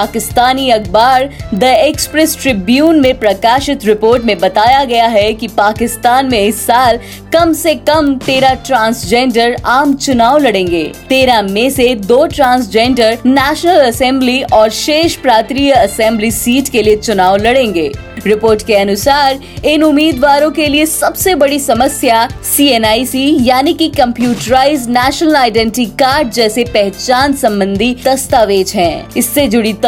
पाकिस्तानी अखबार the express Tribune में प्रकाशित रिपोर्ट में बताया गया है कि पाकिस्तान में इस साल कम से कम तेरह ट्रांसजेंडर आम चुनाव लड़ेंगे तेरह में से दो ट्रांसजेंडर नेशनल असेंबली और शेष प्रांतीय असेंबली सीट के लिए चुनाव लड़ेंगे रिपोर्ट के अनुसार, इन उम्मीदवारों के लिए सबसे बड़ी समस्या CNIC यानी कि कंप्यूटराइज नेशनल आइडेंटिटी कार्ड जैसे पहचान संबंधी दस्तावेज़ हैं। इससे जुड़ी